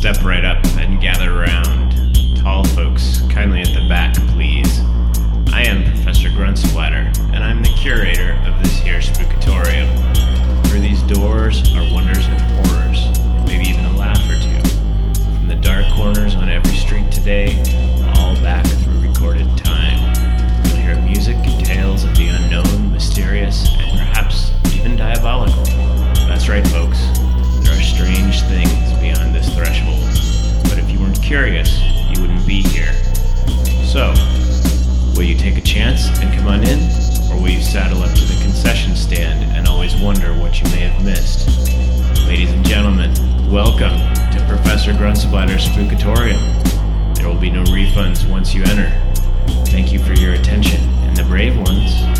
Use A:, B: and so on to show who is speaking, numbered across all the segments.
A: Step right up and gather around. Tall folks, kindly at the back, please. I am Professor Gruntsplatter, and I'm the curator of this here spookatorium. Through these doors are wonders and horrors, and maybe even a laugh or two. From the dark corners on every street today, all back through recorded time. You'll hear music and tales of the unknown, mysterious, and perhaps even diabolical. That's right, folks. There are strange things beyond this threshold. But if you weren't curious, you wouldn't be here. So, will you take a chance and come on in? Or will you saddle up to the concession stand and always wonder what you may have missed? Ladies and gentlemen, welcome to Professor Gruntsplatter's Spookatorium. There will be no refunds once you enter. Thank you for your attention, and the brave ones,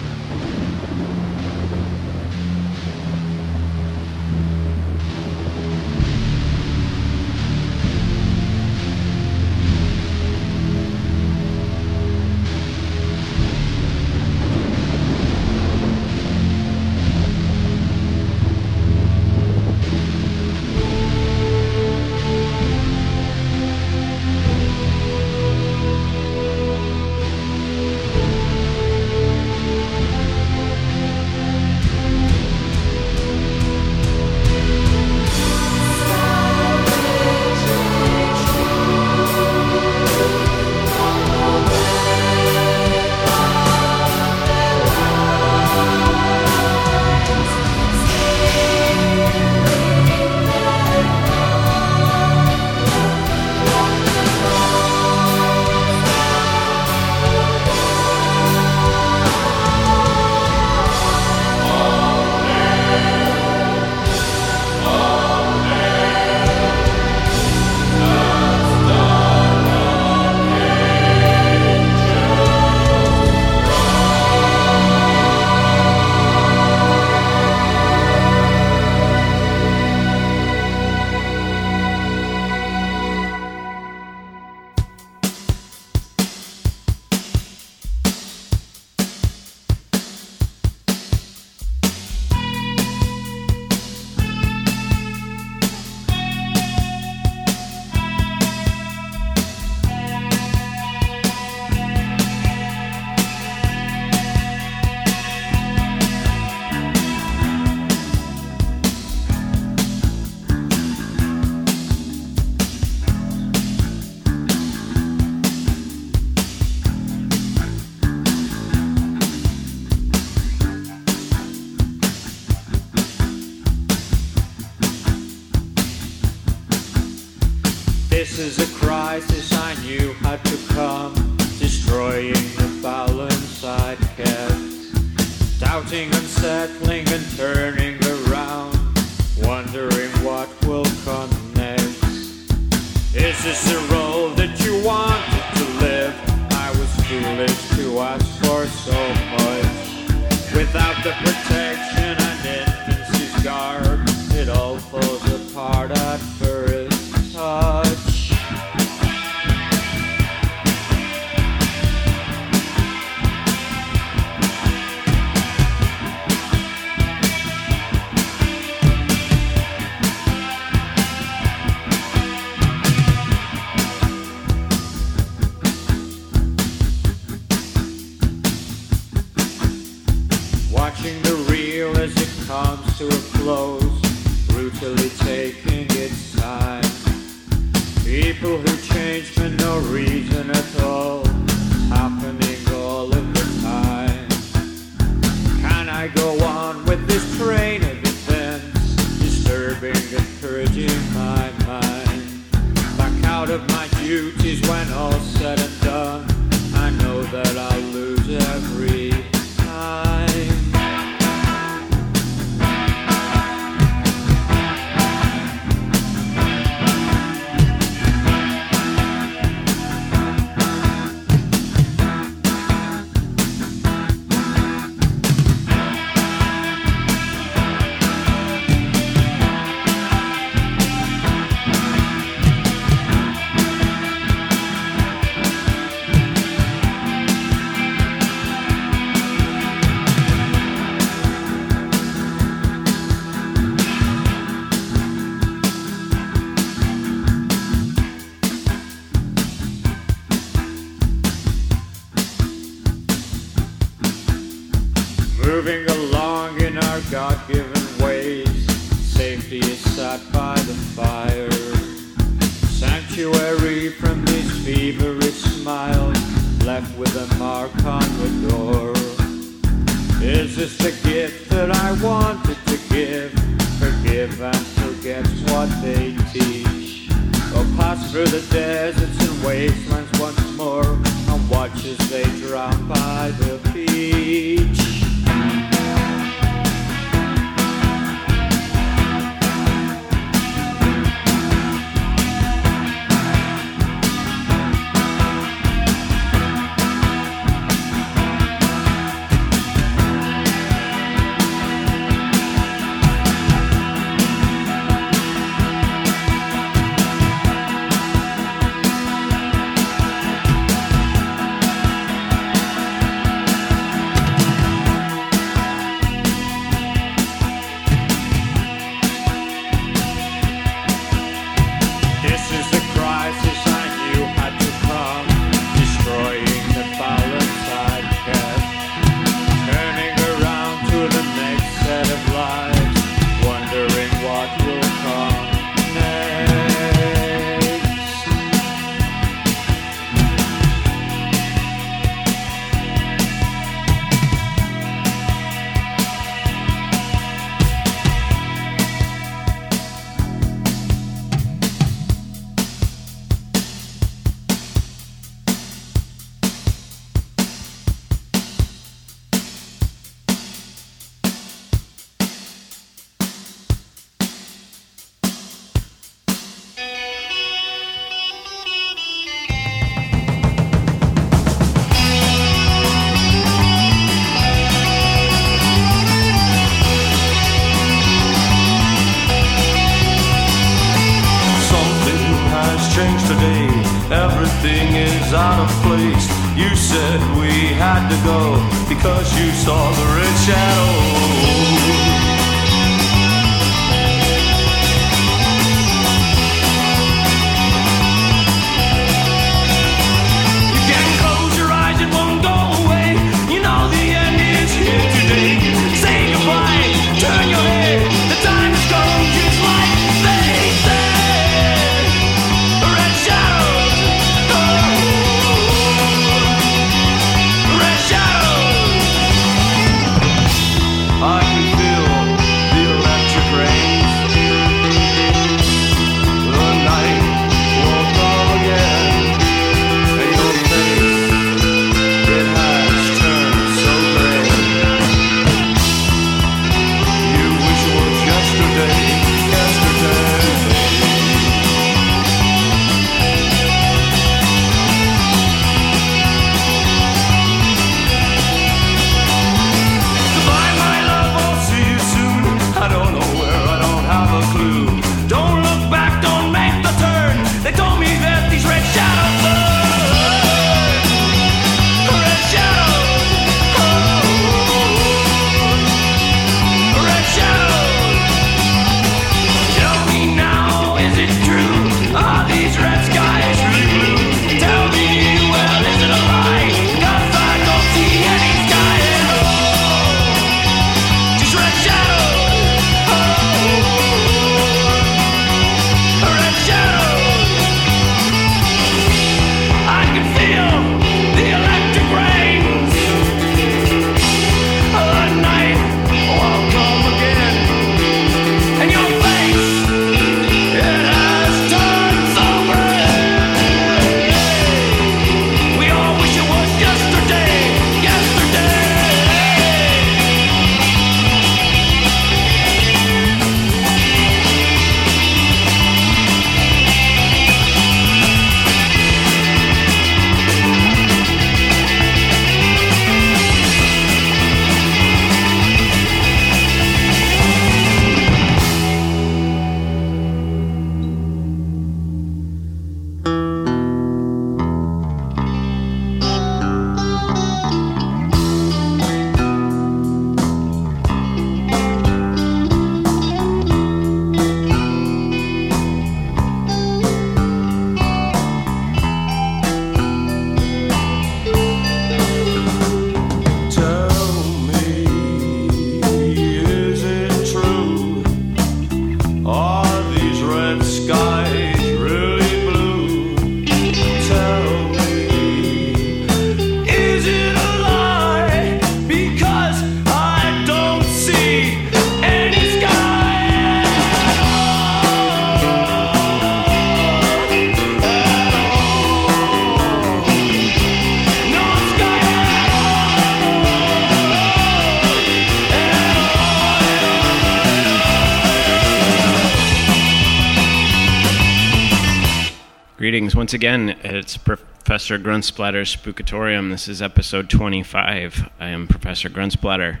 B: once
A: again. It's Professor Gruntsplatter's Spookatorium. This is episode 25. I am Professor Gruntsplatter.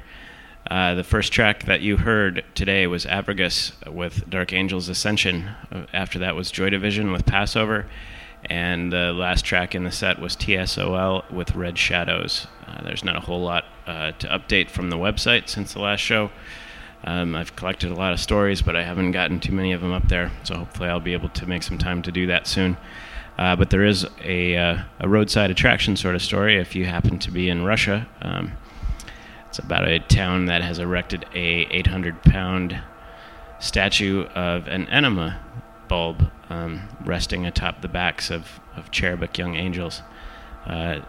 A: Uh, the first track that you heard today was Avrigus with Dark Angel's Ascension. Uh, after that was Joy Division with Passover. And the last track in the set was TSOL with Red Shadows. Uh, there's not a whole lot uh, to update from the website since the last show. Um, I've collected a lot of stories, but I haven't gotten too many of them up there, so hopefully I'll be able to make some time to do that soon. Uh, but there is a, uh, a, roadside attraction sort of story if you happen to be in Russia. Um, it's about a town that has erected a 800 pound statue of an enema bulb um, resting atop the backs of, of cherubic young angels uh,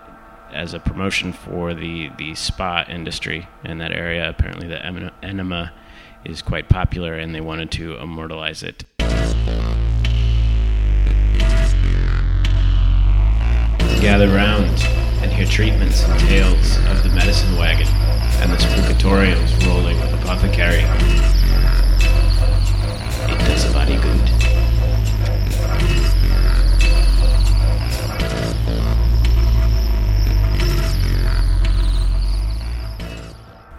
A: as a promotion for the, the spa industry in that area. Apparently, the enema is quite popular and they wanted to immortalize it. Gather round and hear treatments and tales of the medicine wagon and the spookatorium's rolling with apothecary. It does a body good.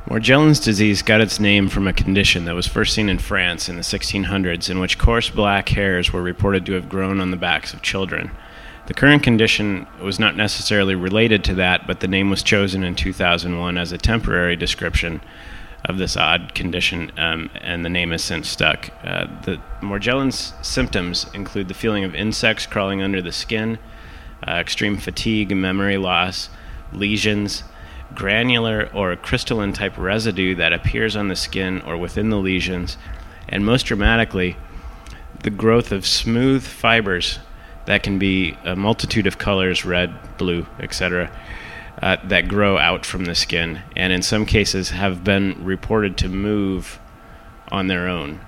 A: Morgellons disease got its name from a condition that was first seen in France in the 1600s, in which coarse black hairs were reported to have grown on the backs of children. The current condition was not necessarily related to that, but the name was chosen in 2001 as a temporary description of this odd condition, um, and the name has since stuck. Uh, the Morgellons symptoms include the feeling of insects crawling under the skin, uh, extreme fatigue, memory loss, lesions granular or crystalline type residue that appears on the skin or within the lesions, and most dramatically, the growth of smooth fibers that can be a multitude of colors red, blue, etc. Uh, that grow out from the skin, and in some cases have been reported to move on their own.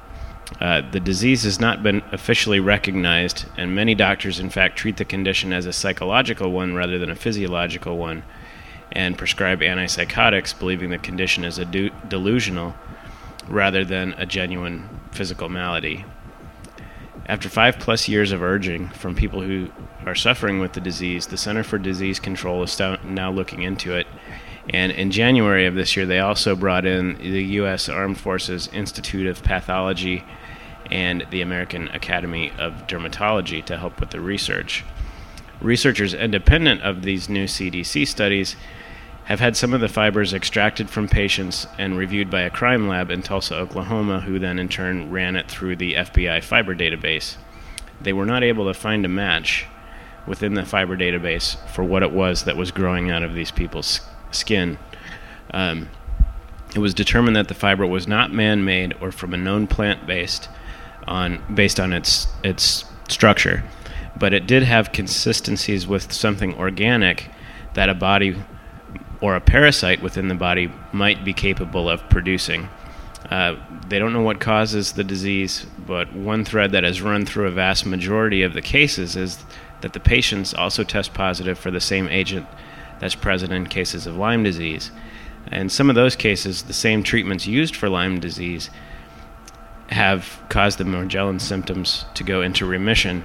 A: Uh, the disease has not been officially recognized, and many doctors, in fact, treat the condition as a psychological one rather than a physiological one and prescribe antipsychotics, believing the condition is a delusional rather than a genuine physical malady. After five plus years of urging from people who are suffering with the disease, the Center for Disease Control is now looking into it. And in January of this year, they also brought in the U.S. Armed Forces Institute of Pathology and the American Academy of Dermatology to help with the research. Researchers independent of these new CDC studies have had some of the fibers extracted from patients and reviewed by a crime lab in Tulsa, Oklahoma, who then in turn ran it through the FBI fiber database. They were not able to find a match within the fiber database for what it was that was growing out of these people's skin. Um, it was determined that the fiber was not man-made or from a known plant based on based on its its structure, but it did have consistencies with something organic that a body or a parasite within the body might be capable of producing. Uh, they don't know what causes the disease, but one thread that has run through a vast majority of the cases is that the patients also test positive for the same agent that's present in cases of Lyme disease. In some of those cases, the same treatments used for Lyme disease have caused the Morgellons symptoms to go into remission,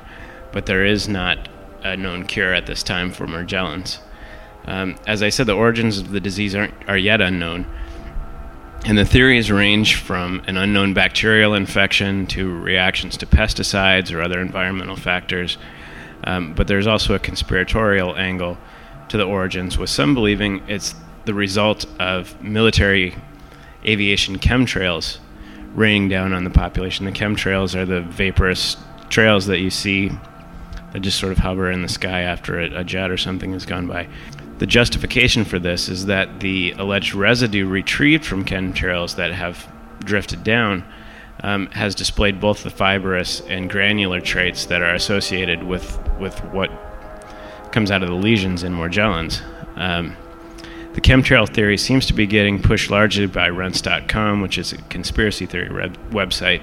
A: but there is not a known cure at this time for Morgellons. Um, as I said, the origins of the disease are yet unknown. And the theories range from an unknown bacterial infection to reactions to pesticides or other environmental factors. Um, but there's also a conspiratorial angle to the origins, with some believing it's the result of military aviation chemtrails raining down on the population. The chemtrails are the vaporous trails that you see that just sort of hover in the sky after a, a jet or something has gone by. The justification for this is that the alleged residue retrieved from chemtrails that have drifted down um, has displayed both the fibrous and granular traits that are associated with, with what comes out of the lesions in Morgellons. Um, the chemtrail theory seems to be getting pushed largely by Rense.com, which is a conspiracy theory website.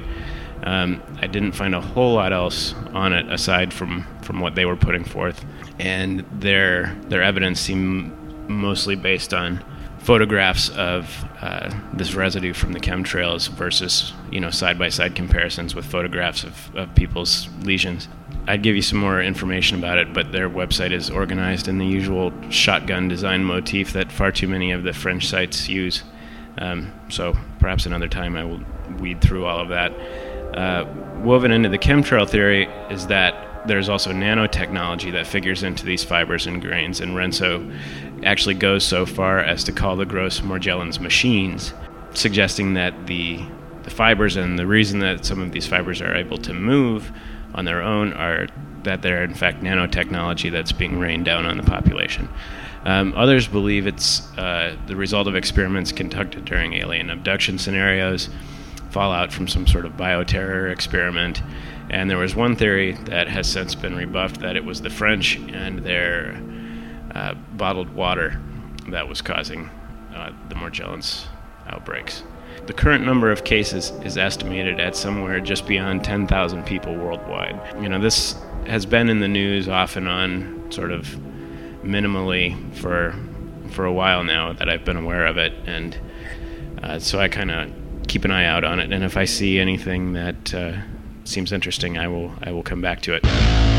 A: Um, I didn't find a whole lot else on it aside from, from what they were putting forth and their their evidence seemed mostly based on photographs of uh, this residue from the chemtrails versus you know side by side comparisons with photographs of, of people's lesions. I'd give you some more information about it, but their website is organized in the usual shotgun design motif that far too many of the French sites use. Um, so perhaps another time I will weed through all of that. Uh, woven into the chemtrail theory is that there's also nanotechnology that figures into these fibers and grains, and Renzo actually goes so far as to call the gross Morgellons machines, suggesting that the the fibers and the reason that some of these fibers are able to move on their own are that they're in fact nanotechnology that's being rained down on the population. Um, others believe it's uh, the result of experiments conducted during alien abduction scenarios, fallout from some sort of bioterror experiment, and there was one theory that has since been rebuffed that it was the French and their uh, bottled water that was causing uh, the Morgellons outbreaks. The current number of cases is estimated at somewhere just beyond 10,000 people worldwide. You know, this has been in the news off and on, sort of minimally for for a while now that I've been aware of it, and uh, so I kind of keep an eye out on it. And if I see anything that uh, seems interesting, I will I will come back to it.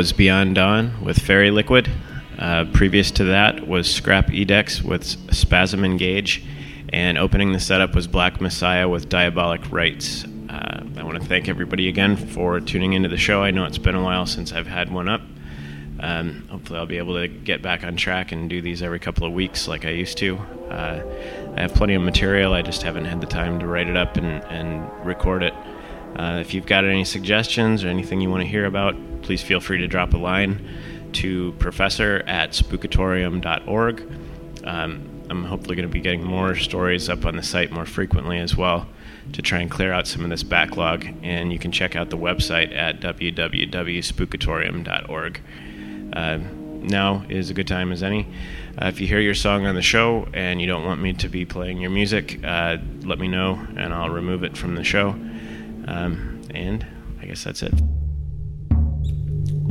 A: Was Beyond Dawn with Fairy Liquid. Uh, previous to that was Scrap.Edx with Spasm Engage. And opening the setup was Black Messiah with Diabolic Rites. Uh, I want to thank everybody again for tuning into the show. I know it's been a while since I've had one up. Um, hopefully, I'll be able to get back on track and do these every couple of weeks like I used to. Uh, I have plenty of material, I just haven't had the time to write it up and, and record it. Uh, if you've got any suggestions or anything you want to hear about, please feel free to drop a line to professor at spookatorium.org. Um, I'm hopefully going to be getting more stories up on the site more frequently as well to try and clear out some of this backlog. And you can check out the website at www.spookatorium.org. Uh, now is a good time as any. Uh, if you hear your song on the show and you don't want me to be playing your music, uh, let me know and I'll remove it from the show. Um, and I guess that's it.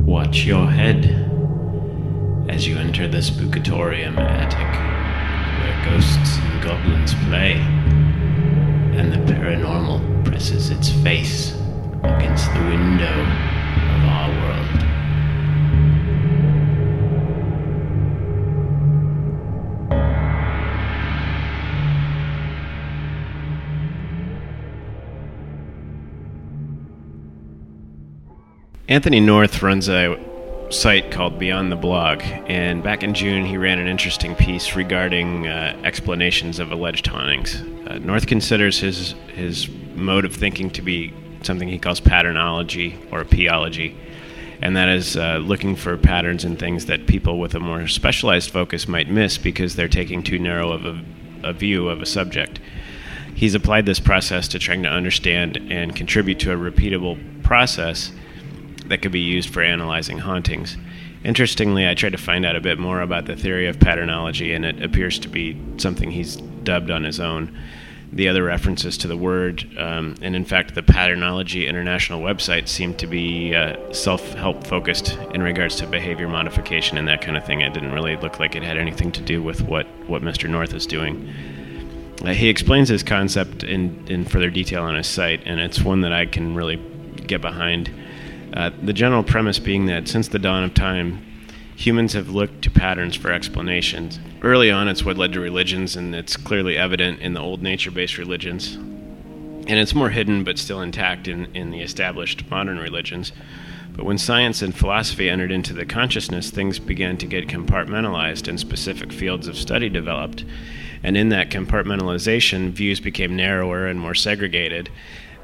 A: Watch your head as you enter the spookatorium attic, where ghosts and goblins play, and the paranormal presses its face against the window of our world. Anthony North runs a site called Beyond the Blog, and back in June he ran an interesting piece regarding uh, explanations of alleged hauntings. Uh, North considers his his mode of thinking to be something he calls patternology or peology, and that is uh, looking for patterns in things that people with a more specialized focus might miss because they're taking too narrow of a, a view of a subject. He's applied this process to trying to understand and contribute to a repeatable process that could be used for analyzing hauntings. Interestingly, I tried to find out a bit more about the theory of patternology, and it appears to be something he's dubbed on his own. The other references to the word, um, and in fact, the Patternology International website seem to be uh, self help focused in regards to behavior modification and that kind of thing. It didn't really look like it had anything to do with what, what Mr. North is doing. Uh, he explains his concept in, in further detail on his site, and it's one that I can really get behind. Uh, the general premise being that since the dawn of time, humans have looked to patterns for explanations. Early on, it's what led to religions, and it's clearly evident in the old nature based religions. And it's more hidden but still intact in, in the established modern religions. But when science and philosophy entered into the consciousness, things began to get compartmentalized and specific fields of study developed. And in that compartmentalization, views became narrower and more segregated,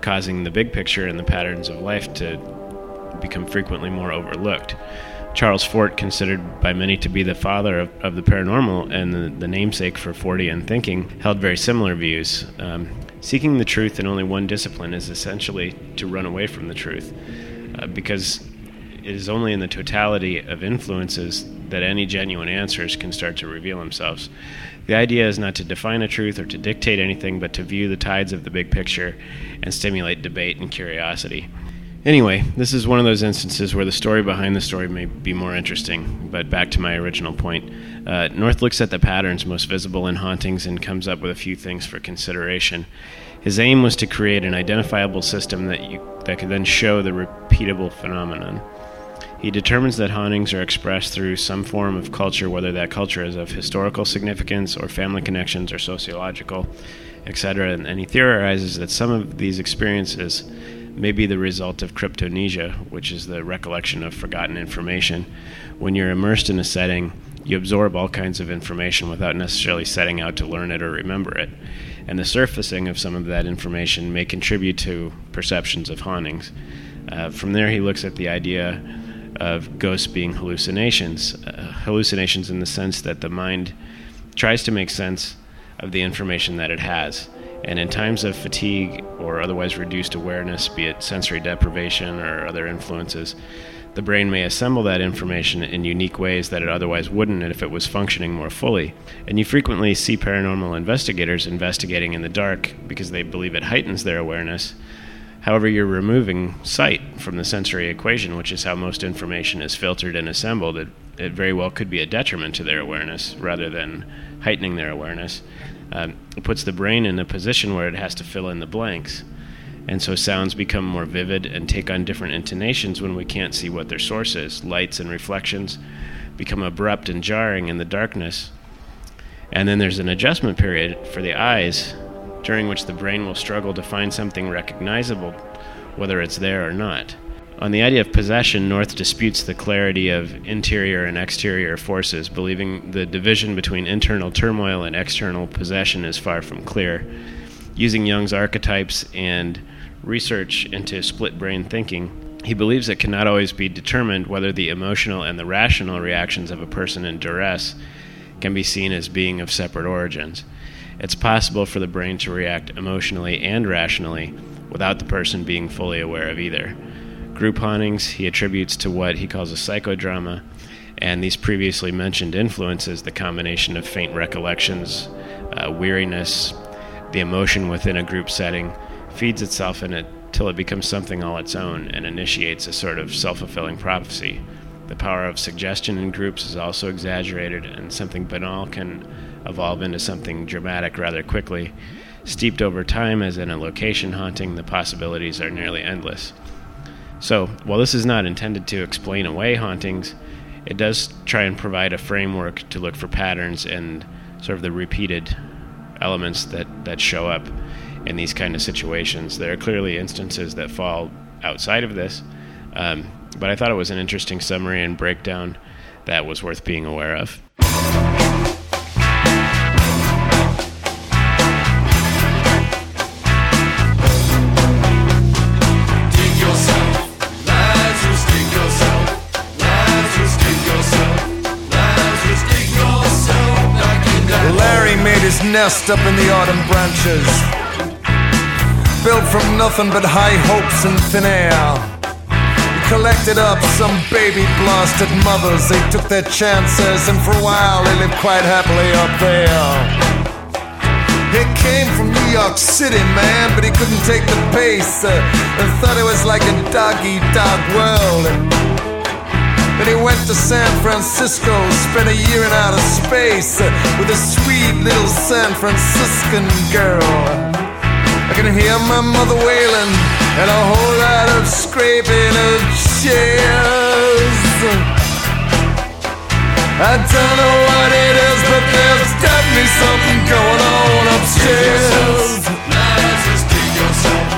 A: causing the big picture and the patterns of life to become frequently more overlooked. Charles Fort, considered by many to be the father of, of the paranormal and the, the, namesake for Fortean thinking, held very similar views. Um, seeking the truth in only one discipline is essentially to run away from the truth, uh, because it is only in the totality of influences that any genuine answers can start to reveal themselves. The idea is not to define a truth or to dictate anything, but to view the tides of the big picture and stimulate debate and curiosity. Anyway, this is one of those instances where the story behind the story may be more interesting, but back to my original point. Uh, North looks at the patterns most visible in hauntings and comes up with a few things for consideration. His aim was to create an identifiable system that, you, that could then show the repeatable phenomenon. He determines that hauntings are expressed through some form of culture, whether that culture is of historical significance or family connections or sociological, etc. And, and he theorizes that some of these experiences may be the result of cryptomnesia, which is the recollection of forgotten information. When you're immersed in a setting, you absorb all kinds of information without necessarily setting out to learn it or remember it. And the surfacing of some of that information may contribute to perceptions of hauntings. Uh, from there, he looks at the idea of ghosts being hallucinations. Uh, hallucinations in the sense that the mind tries to make sense of the information that it has. And in times of fatigue or otherwise reduced awareness, be it sensory deprivation or other influences, the brain may assemble that information in unique ways that it otherwise wouldn't if it was functioning more fully. And you frequently see paranormal investigators investigating in the dark because they believe it heightens their awareness. However, you're removing sight from the sensory equation, which is how most information is filtered and assembled. It, it very well could be a detriment to their awareness rather than heightening their awareness um, it puts the brain in a position where it has to fill in the blanks. And so sounds become more vivid and take on different intonations when we can't see what their source is. Lights and reflections become abrupt and jarring in the darkness. And then there's an adjustment period for the eyes during which the brain will struggle to find something recognizable, whether it's there or not. On the idea of possession, North disputes the clarity of interior and exterior forces, believing the division between internal turmoil and external possession is far from clear. Using Jung's archetypes and research into split brain thinking, he believes it cannot always be determined whether the emotional and the rational reactions of a person in duress can be seen as being of separate origins. It's possible for the brain to react emotionally and rationally without the person being fully aware of either. Group hauntings he attributes to what he calls a psychodrama, and these previously mentioned influences, the combination of faint recollections, uh, weariness, the emotion within a group setting, feeds itself in it till it becomes something all its own and initiates a sort of self fulfilling prophecy. The power of suggestion in groups is also exaggerated, and something banal can evolve into something dramatic rather quickly. Steeped over time, as in a location haunting, the possibilities are nearly endless. So, while this is not intended to explain away hauntings, it does try and provide a framework to look for patterns and sort of the repeated elements that, that show up in these kind of situations. There are clearly instances that fall outside of this. Um, but I thought it was an interesting summary and breakdown that was worth being aware of.
C: Nest up in the autumn branches. Built from nothing but high hopes and thin air. He collected up some baby blasted mothers. They took their chances, and for a while they lived quite happily up there. He came from New York City, man, but he couldn't take the pace uh, and thought it was like a doggy dog world. Then he went to San Francisco, spent a year in outer space with a sweet little San Franciscan girl. I can hear my mother wailing and a whole lot of scraping of chairs. I don't know what it is, but there's definitely something going on upstairs. Well,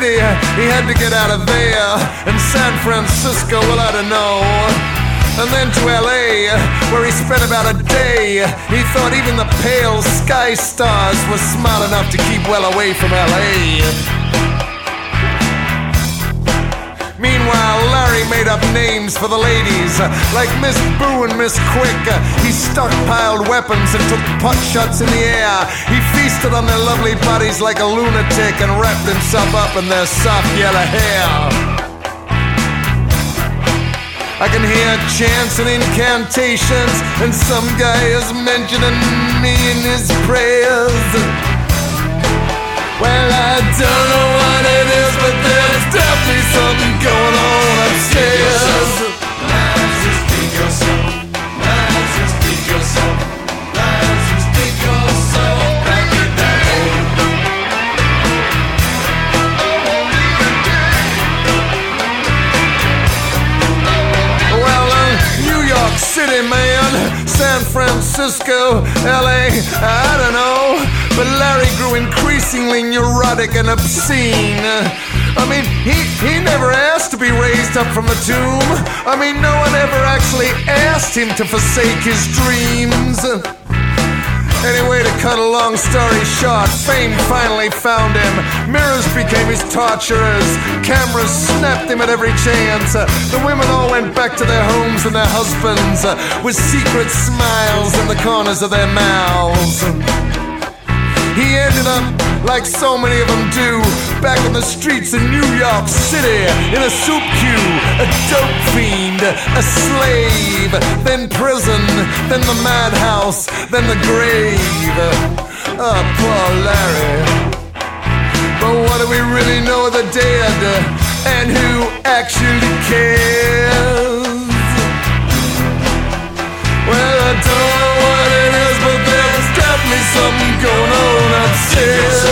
C: City, he had to get out of there. And San Francisco, well, I don't know. And then to LA, where he spent about a day. He thought even the pale sky stars were smart enough to keep well away from LA. Meanwhile, Larry made up names for the ladies, like Miss Boo and Miss Quick. He stockpiled weapons and took pot shots in the air. He feasted on their lovely bodies like a lunatic and wrapped himself up in their soft yellow hair. I can hear chants and incantations, and some guy is mentioning me in his prayers. Well, I don't know what it is, but there's definitely something going on upstairs. Well, uh, New York City, man, San Francisco, LA, I don't know. But Larry grew increasingly neurotic and obscene. I mean, he, he never asked to be raised up from the tomb. I mean, no one ever actually asked him to forsake his dreams. Anyway, to cut a long story short, fame finally found him. Mirrors became his torturers. Cameras snapped him at every chance. The women all went back to their homes and their husbands with secret smiles in the corners of their mouths. He ended up like so many of them do, back on the streets of New York City in a soup queue, a dope fiend, a slave, then prison, then the madhouse, then the grave. Oh, poor Larry. But what do we really know of the dead? And who actually cares? Well, definitely something going on upstairs.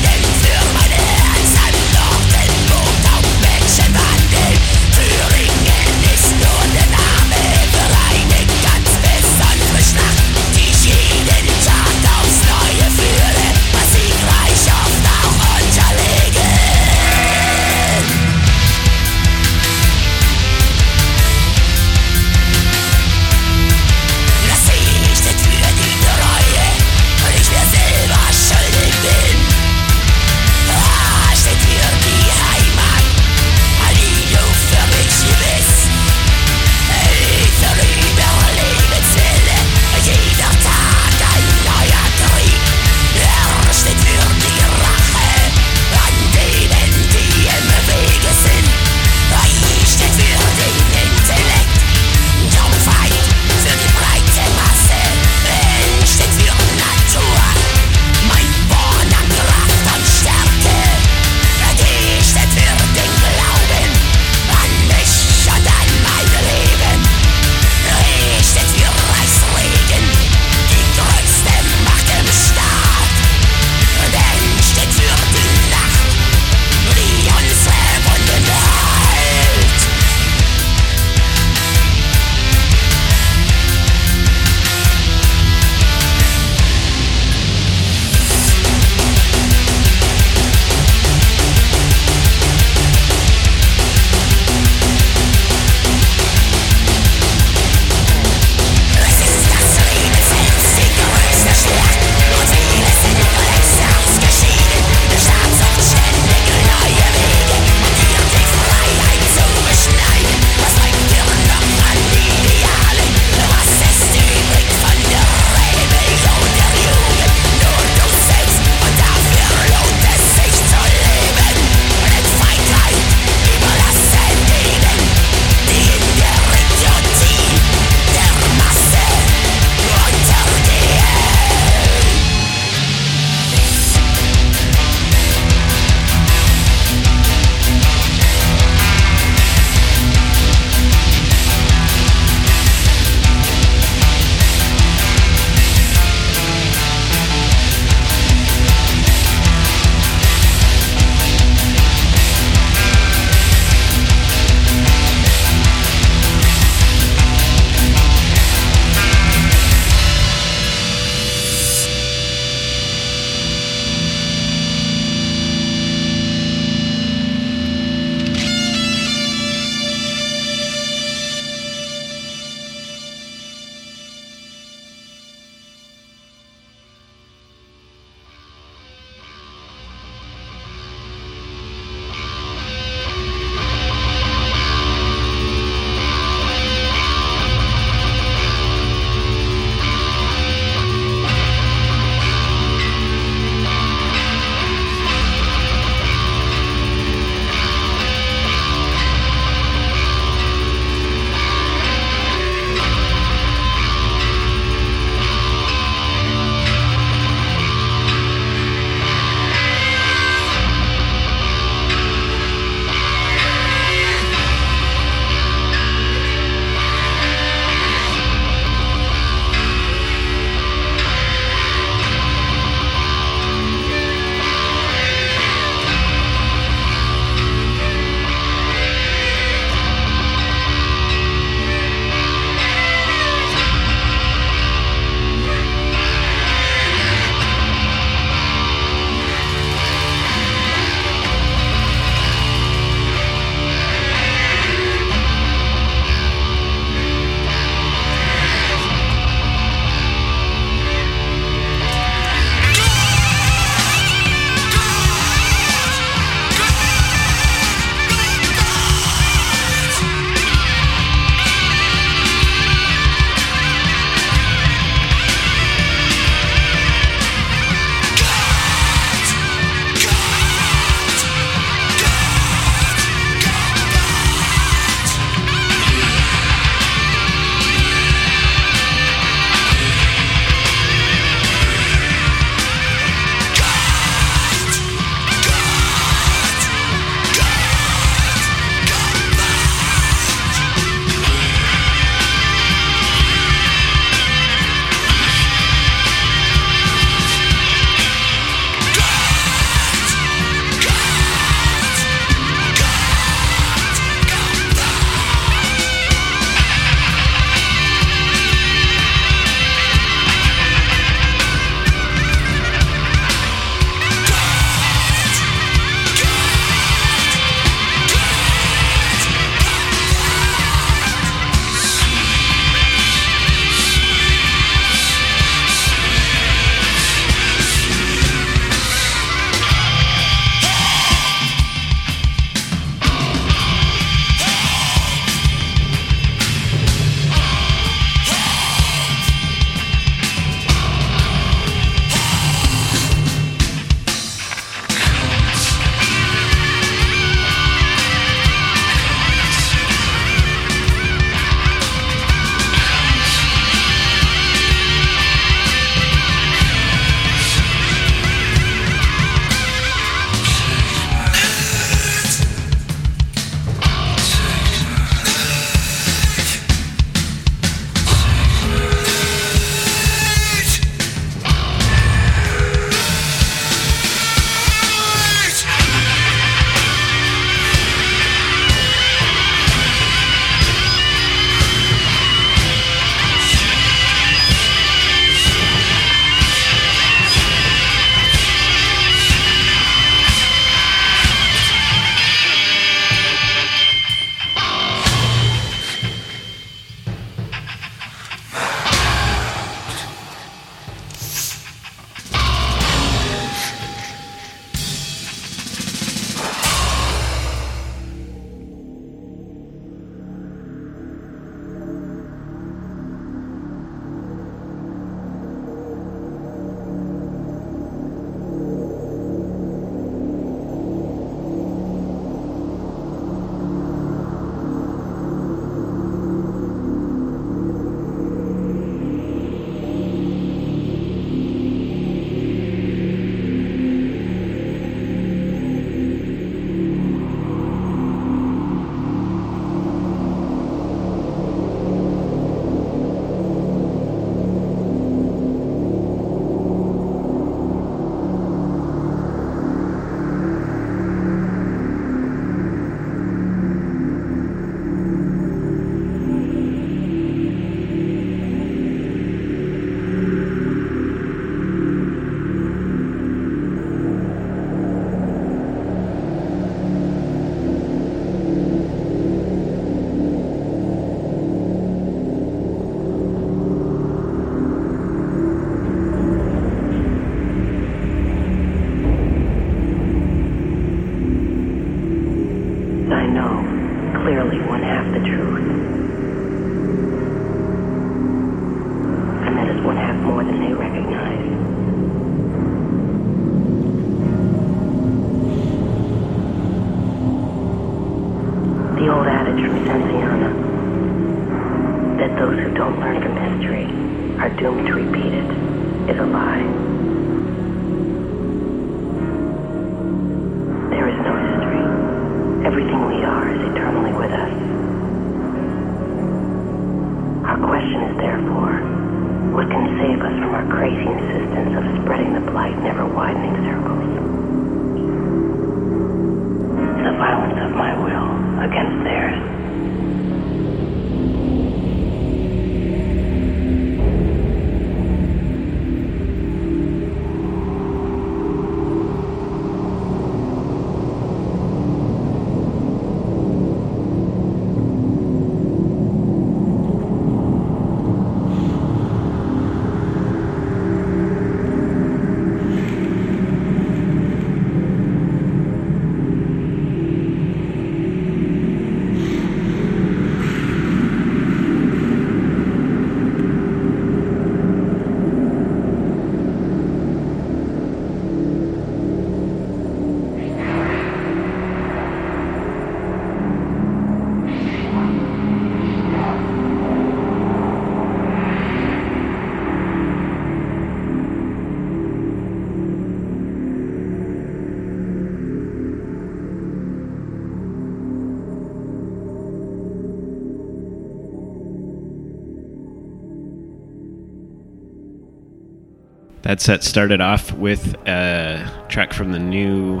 A: That set started off with a track from the new,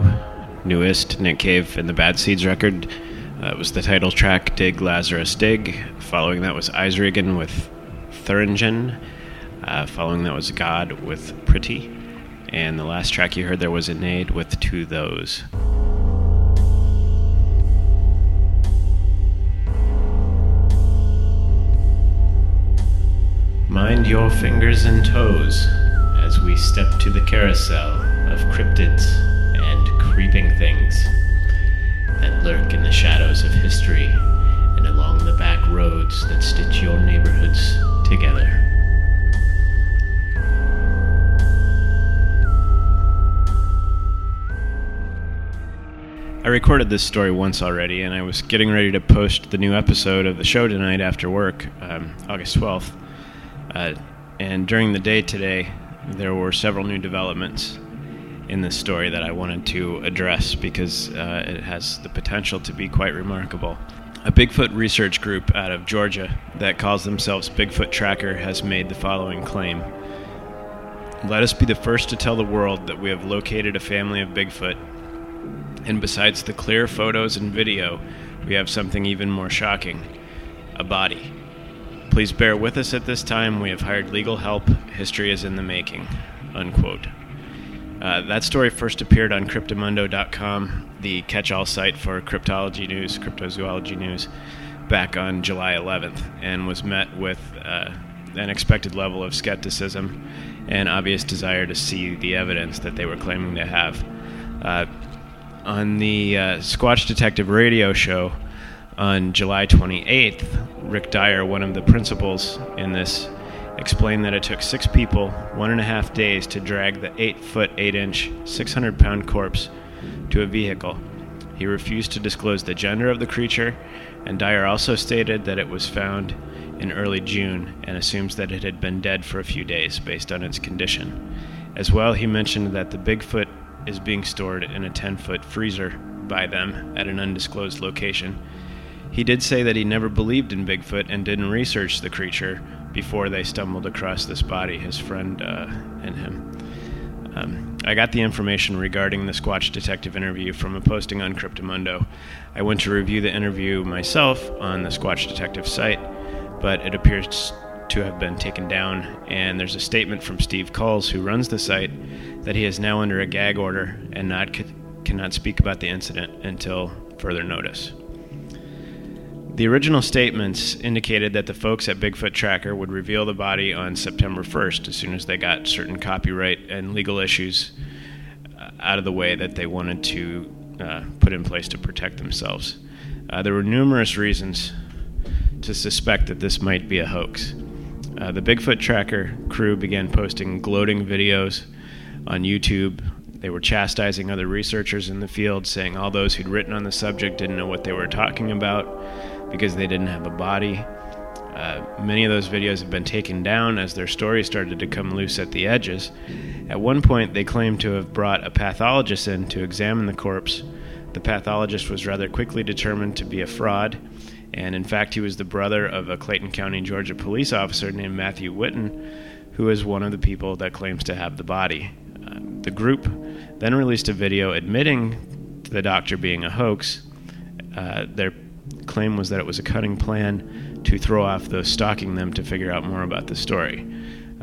A: newest Nick Cave and the Bad Seeds record. Uh, it was the title track, Dig Lazarus Dig. Following that was Eisregen with Thuringen. Uh, following that was God with Pretty. And the last track you heard there was Inade with To Those. Mind your fingers and toes as we step to the carousel of cryptids and creeping things that lurk in the shadows of history and along the back roads that stitch your neighborhoods together. I recorded this story once already, and I was getting ready to post the new episode of the show tonight after work, um, August 12th. Uh, and during the day today, there were several new developments in this story that I wanted to address because uh, it has the potential to be quite remarkable. A Bigfoot research group out of Georgia that calls themselves Bigfoot Tracker has made the following claim Let us be the first to tell the world that we have located a family of Bigfoot, and besides the clear photos and video, we have something even more shocking a body. Please bear with us at this time. We have hired legal help. History is in the making. Unquote. Uh, that story first appeared on Cryptomundo.com, the catch all site for cryptology news, cryptozoology news, back on July 11th, and was met with uh, an expected level of skepticism and obvious desire to see the evidence that they were claiming to have. Uh, on the uh, Squatch Detective radio show, on July 28th, Rick Dyer, one of the principals in this, explained that it took six people one and a half days to drag the 8 foot 8 inch, 600 pound corpse to a vehicle. He refused to disclose the gender of the creature, and Dyer also stated that it was found in early June and assumes that it had been dead for a few days based on its condition. As well, he mentioned that the Bigfoot is being stored in a 10 foot freezer by them at an undisclosed location. He did say that he never believed in Bigfoot and didn't research the creature before they stumbled across this body, his friend uh, and him. Um, I got the information regarding the Squatch Detective interview from a posting on Cryptomundo. I went to review the interview myself on the Squatch Detective site, but it appears to have been taken down, and there's a statement from Steve Kulls, who runs the site, that he is now under a gag order and not cannot speak about the incident until further notice. The original statements indicated that the folks at Bigfoot Tracker would reveal the body on September 1st as soon as they got certain copyright and legal issues uh, out of the way that they wanted to uh, put in place to protect themselves. Uh, there were numerous reasons to suspect that this might be a hoax. Uh, the Bigfoot Tracker crew began posting gloating videos on YouTube. They were chastising other researchers in the field, saying all those who'd written on the subject didn't know what they were talking about because they didn't have a body. Uh, many of those videos have been taken down as their story started to come loose at the edges. At one point, they claimed to have brought a pathologist in to examine the corpse. The pathologist was rather quickly determined to be a fraud, and in fact, he was the brother of a Clayton County, Georgia police officer named Matthew Whitton, who is one of the people that claims to have the body. Uh, the group then released a video admitting the doctor being a hoax. Uh, their claim was that it was a cutting plan to throw off those stalking them to figure out more about the story.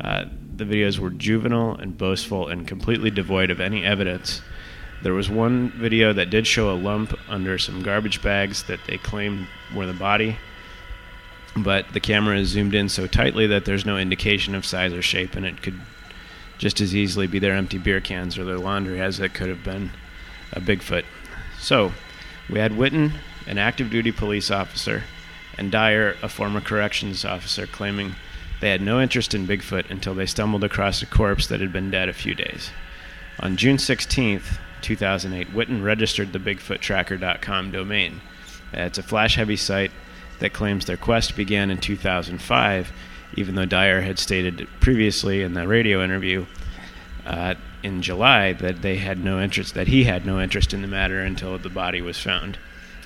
A: Uh, the videos were juvenile and boastful and completely devoid of any evidence. There was one video that did show a lump under some garbage bags that they claimed were the body, but the camera is zoomed in so tightly that there's no indication of size or shape, and it could just as easily be their empty beer cans or their laundry as it could have been a Bigfoot. So, we had Whitton, an active duty police officer, and Dyer, a former corrections officer, claiming they had no interest in Bigfoot until they stumbled across a corpse that had been dead a few days. On June 16th, 2008, Whitton registered the BigfootTracker.com domain. It's a flash heavy site that claims their quest began in 2005, even though Dyer had stated previously in the radio interview uh, in July that they had no interest, that he had no interest in the matter until the body was found.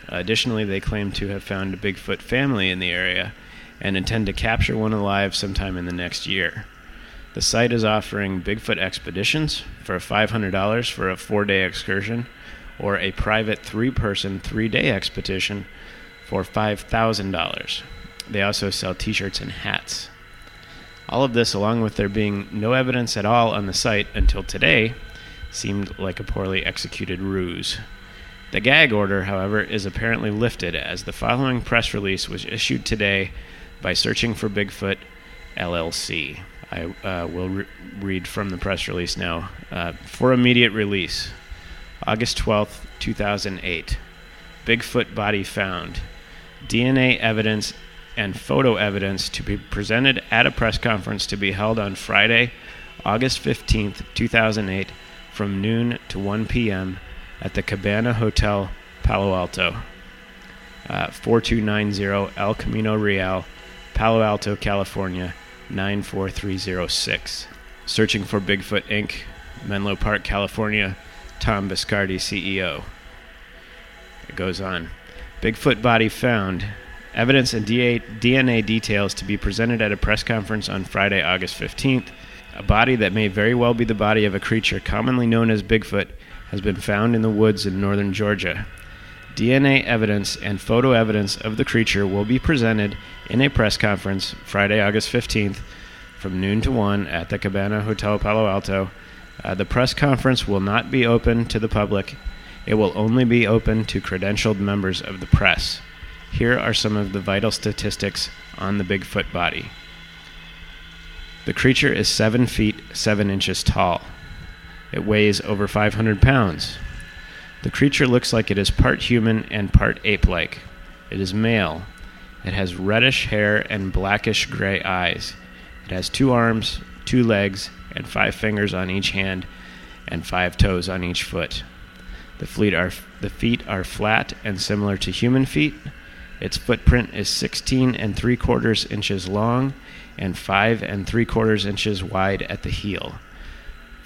A: Additionally, they claim to have found a Bigfoot family in the area and intend to capture one alive sometime in the next year. The site is offering Bigfoot expeditions for $500 for a four day excursion or a private three person, three day expedition for $5,000. They also sell t shirts and hats. All of this, along with there being no evidence at all on the site until today, seemed like a poorly executed ruse. The gag order, however, is apparently lifted as the following press release was issued today by Searching for Bigfoot LLC. I uh, will re- read from the press release now. Uh, for immediate release, August 12th, 2008. Bigfoot body found. DNA evidence and photo evidence to be presented at a press conference to be held on Friday, August 15th, 2008, from noon to 1 p.m. at the Cabana Hotel, Palo Alto. Uh, 4290 El Camino Real, Palo Alto, California 94306. Searching for Bigfoot Inc., Menlo Park, California, Tom Biscardi, CEO. It goes on. Bigfoot body found. Evidence and DNA details to be presented at a press conference on Friday, August 15th. A body that may very well be the body of a creature commonly known as Bigfoot has been found in the woods in northern Georgia. DNA evidence and photo evidence of the creature will be presented in a press conference Friday, August 15th from noon to 1 at the Cabana Hotel Palo Alto. Uh, the press conference will not be open to the public. It will only be open to credentialed members of the press. Here are some of the vital statistics on the Bigfoot body. The creature is 7 feet 7 inches tall. It weighs over 500 pounds. The creature looks like it is part human and part ape like. It is male. It has reddish hair and blackish gray eyes. It has two arms, two legs, and five fingers on each hand and five toes on each foot. The, fleet are, the feet are flat and similar to human feet. Its footprint is 16 and 3 quarters inches long and 5 and 3 quarters inches wide at the heel.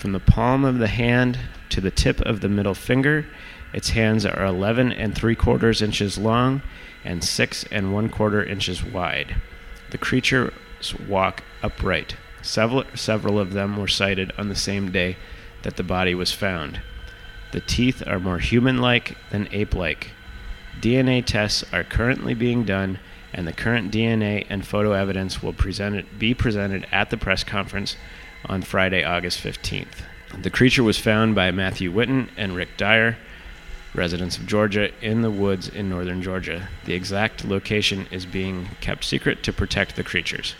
A: From the palm of the hand to the tip of the middle finger, its hands are 11 and 3 quarters inches long and 6 and 1 quarter inches wide. The creatures walk upright. Several, several of them were sighted on the same day that the body was found. The teeth are more human like than ape like. DNA tests are currently being done, and the current DNA and photo evidence will present, be presented at the press conference on Friday, August 15th. The creature was found by Matthew Whitton and Rick Dyer, residents of Georgia, in the woods in northern Georgia. The exact location is being kept secret to protect the creatures.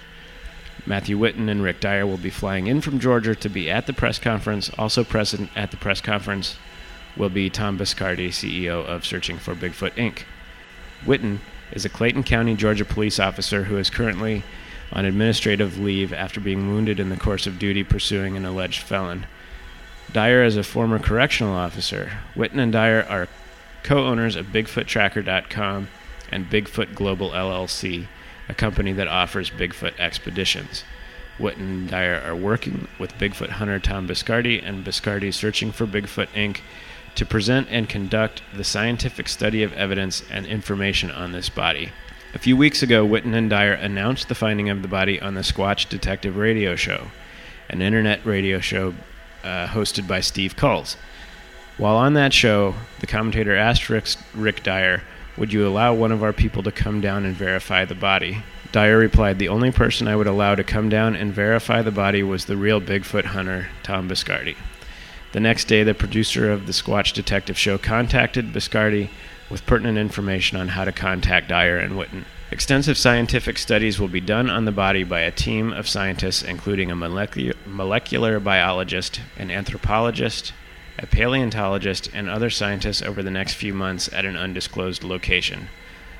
A: Matthew Whitton and Rick Dyer will be flying in from Georgia to be at the press conference. Also present at the press conference will be Tom Biscardi, CEO of Searching for Bigfoot Inc. Whitton is a Clayton County, Georgia police officer who is currently on administrative leave after being wounded in the course of duty pursuing an alleged felon. Dyer is a former correctional officer. Whitton and Dyer are co owners of BigfootTracker.com and Bigfoot Global LLC, a company that offers Bigfoot expeditions. Whitton and Dyer are working with Bigfoot hunter Tom Biscardi and Biscardi Searching for Bigfoot Inc. to present and conduct the scientific study of evidence and information on this body. A few weeks ago, Whitton and Dyer announced the finding of the body on the Squatch Detective Radio Show, an internet radio show uh, hosted by Steve Kulls. While on that show, the commentator asked Rick, Rick Dyer, Would you allow one of our people to come down and verify the body? Dyer replied, The only person I would allow to come down and verify the body was the real Bigfoot hunter, Tom Biscardi. The next day, the producer of the Squatch Detective Show contacted Biscardi with pertinent information on how to contact Dyer and Whitton. Extensive scientific studies will be done on the body by a team of scientists, including a molecular, biologist, an anthropologist, a paleontologist, and other scientists over the next few months at an undisclosed location.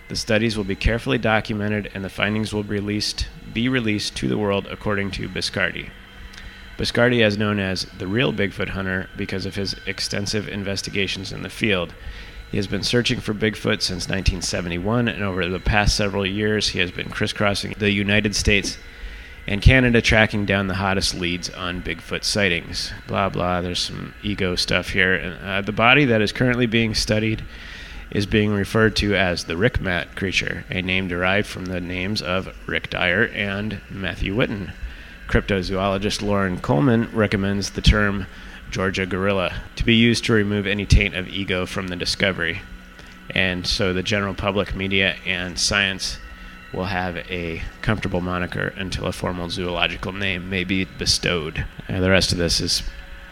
A: The studies will be carefully documented and the findings will be released, be released to the world according to Biscardi. Biscardi is known as the real Bigfoot hunter because of his extensive investigations in the field. He has been searching for Bigfoot since 1971, and over the past several years, he has been crisscrossing the United States and Canada tracking down the hottest leads on Bigfoot sightings. Blah, blah, there's some ego stuff here. Uh, the body that is currently being studied is being referred to as the Rickmat creature, a name derived from the names of Rick Dyer and Matthew Whitton. Cryptozoologist Loren Coleman recommends the term Georgia gorilla to be used to remove any taint of ego from the discovery. And so the general public, media, and science will have a comfortable moniker until a formal zoological name may be bestowed. Uh, the rest of this is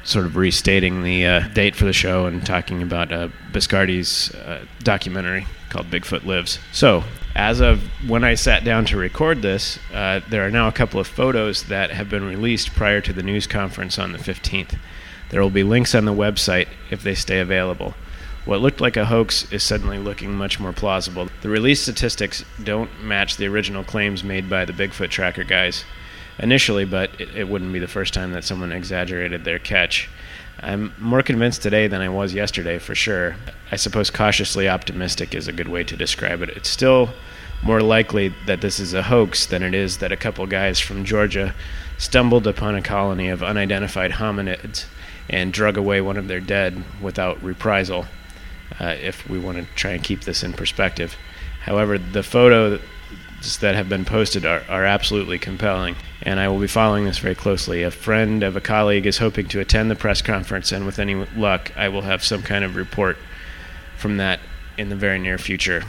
A: sort of restating the uh, date for the show and talking about uh, Biscardi's uh, documentary called Bigfoot Lives. So, as of when I sat down to record this, uh, there are now a couple of photos that have been released prior to the news conference on the 15th. There will be links on the website if they stay available. What looked like a hoax is suddenly looking much more plausible. The release statistics don't match the original claims made by the Bigfoot tracker guys initially, but it, it wouldn't be the first time that someone exaggerated their catch. I'm more convinced today than I was yesterday, for sure. I suppose cautiously optimistic is a good way to describe it. It's still more likely that this is a hoax than it is that a couple guys from Georgia stumbled upon a colony of unidentified hominids and drug away one of their dead without reprisal, uh, if we want to try and keep this in perspective. However, the photos that have been posted are, are absolutely compelling, and I will be following this very closely. A friend of a colleague is hoping to attend the press conference, and with any luck, I will have some kind of report from that in the very near future.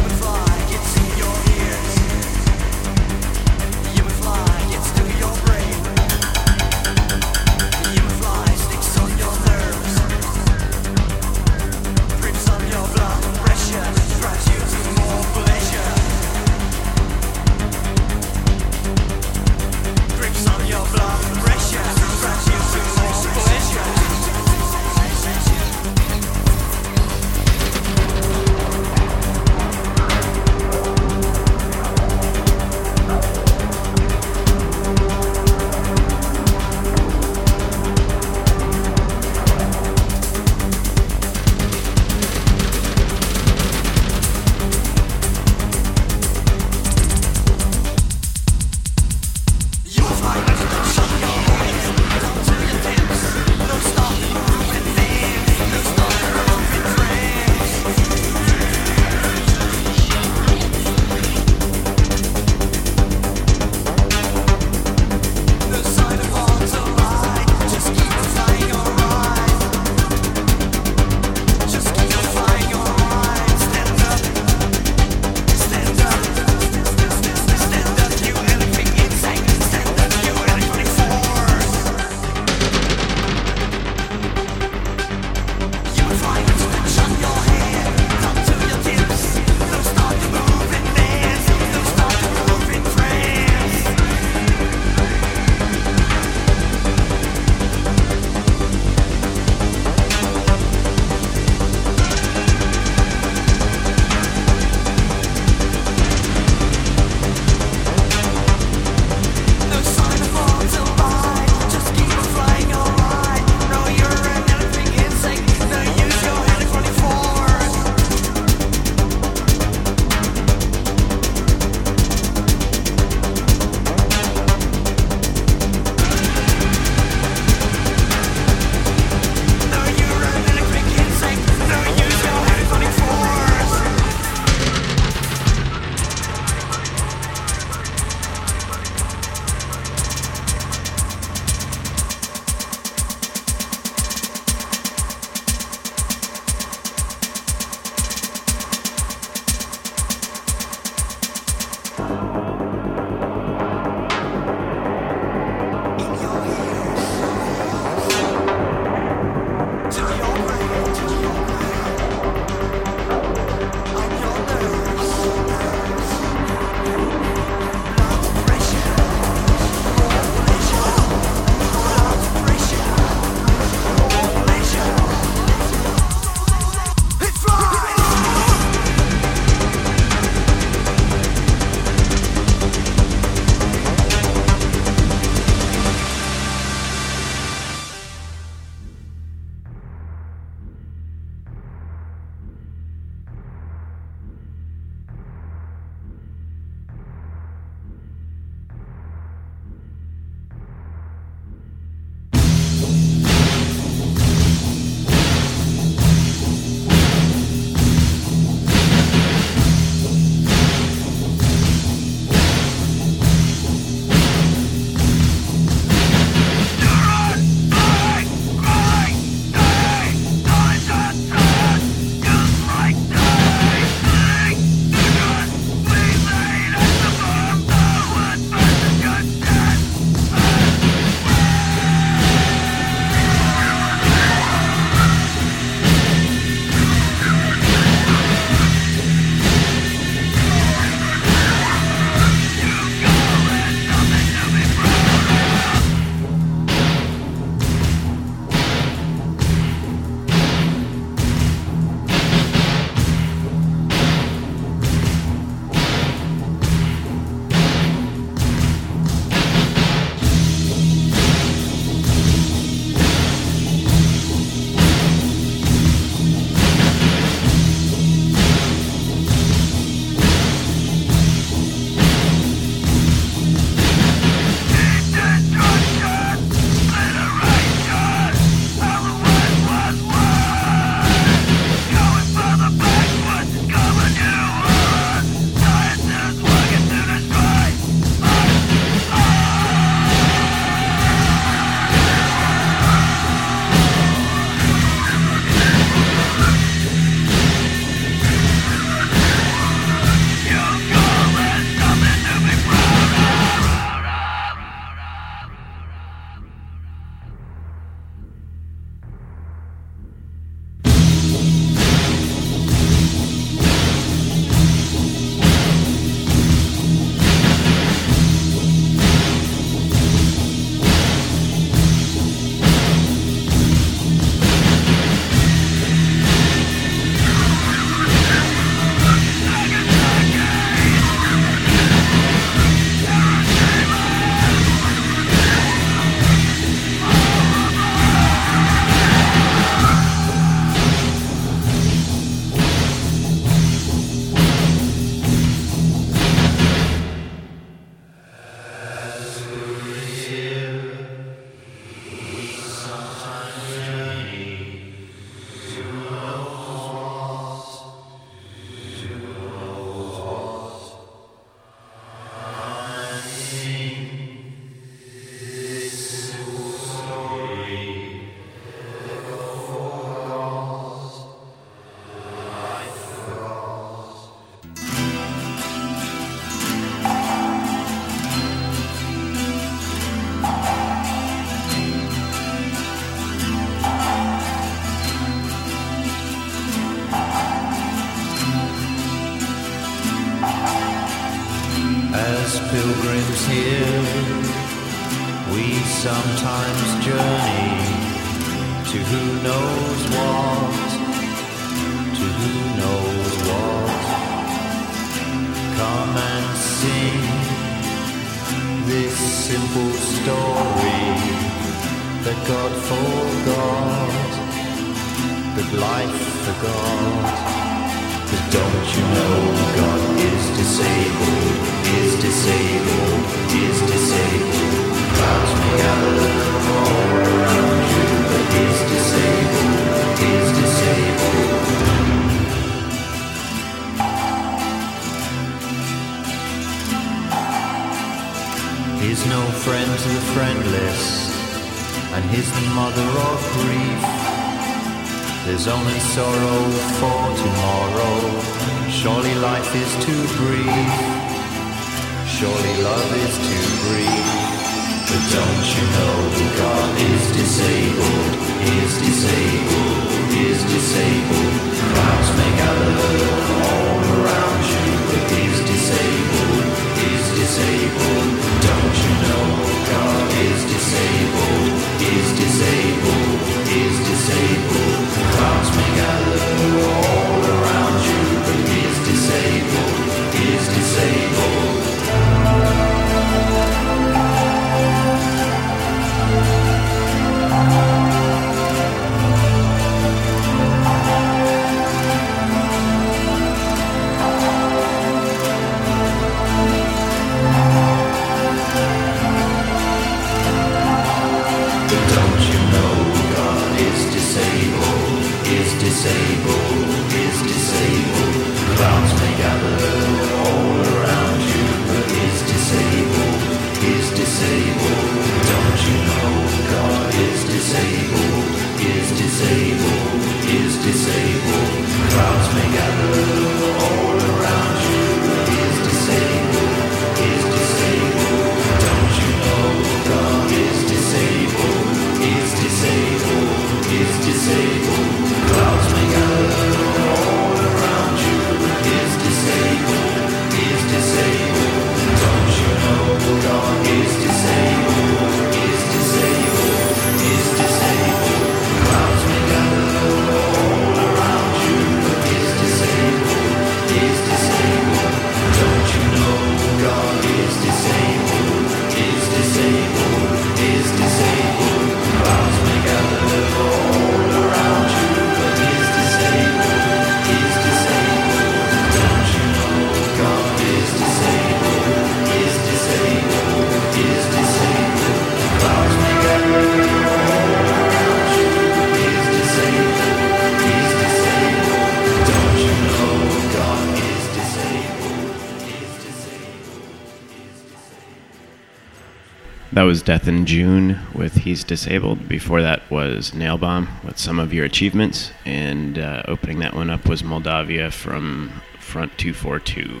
A: was Death in June with He's Disabled. Before that was Nailbomb with Some of Your Achievements. And uh, opening that one up was Moldavia from Front 242.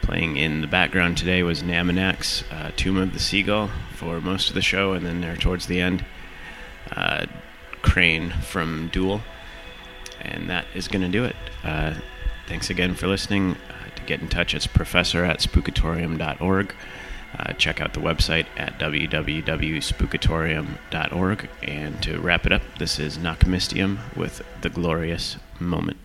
A: Playing in the background today was Namanax, uh, Tomb of the Seagull for most of the show, and then there towards the end, uh, Crane from Dual. And that is going to do it. Uh, thanks again for listening. Uh, to get in touch, it's professor at spookatorium.org check out the website at www.spookatorium.org. And to wrap it up, this is Nachtmystium with The Glorious Moment.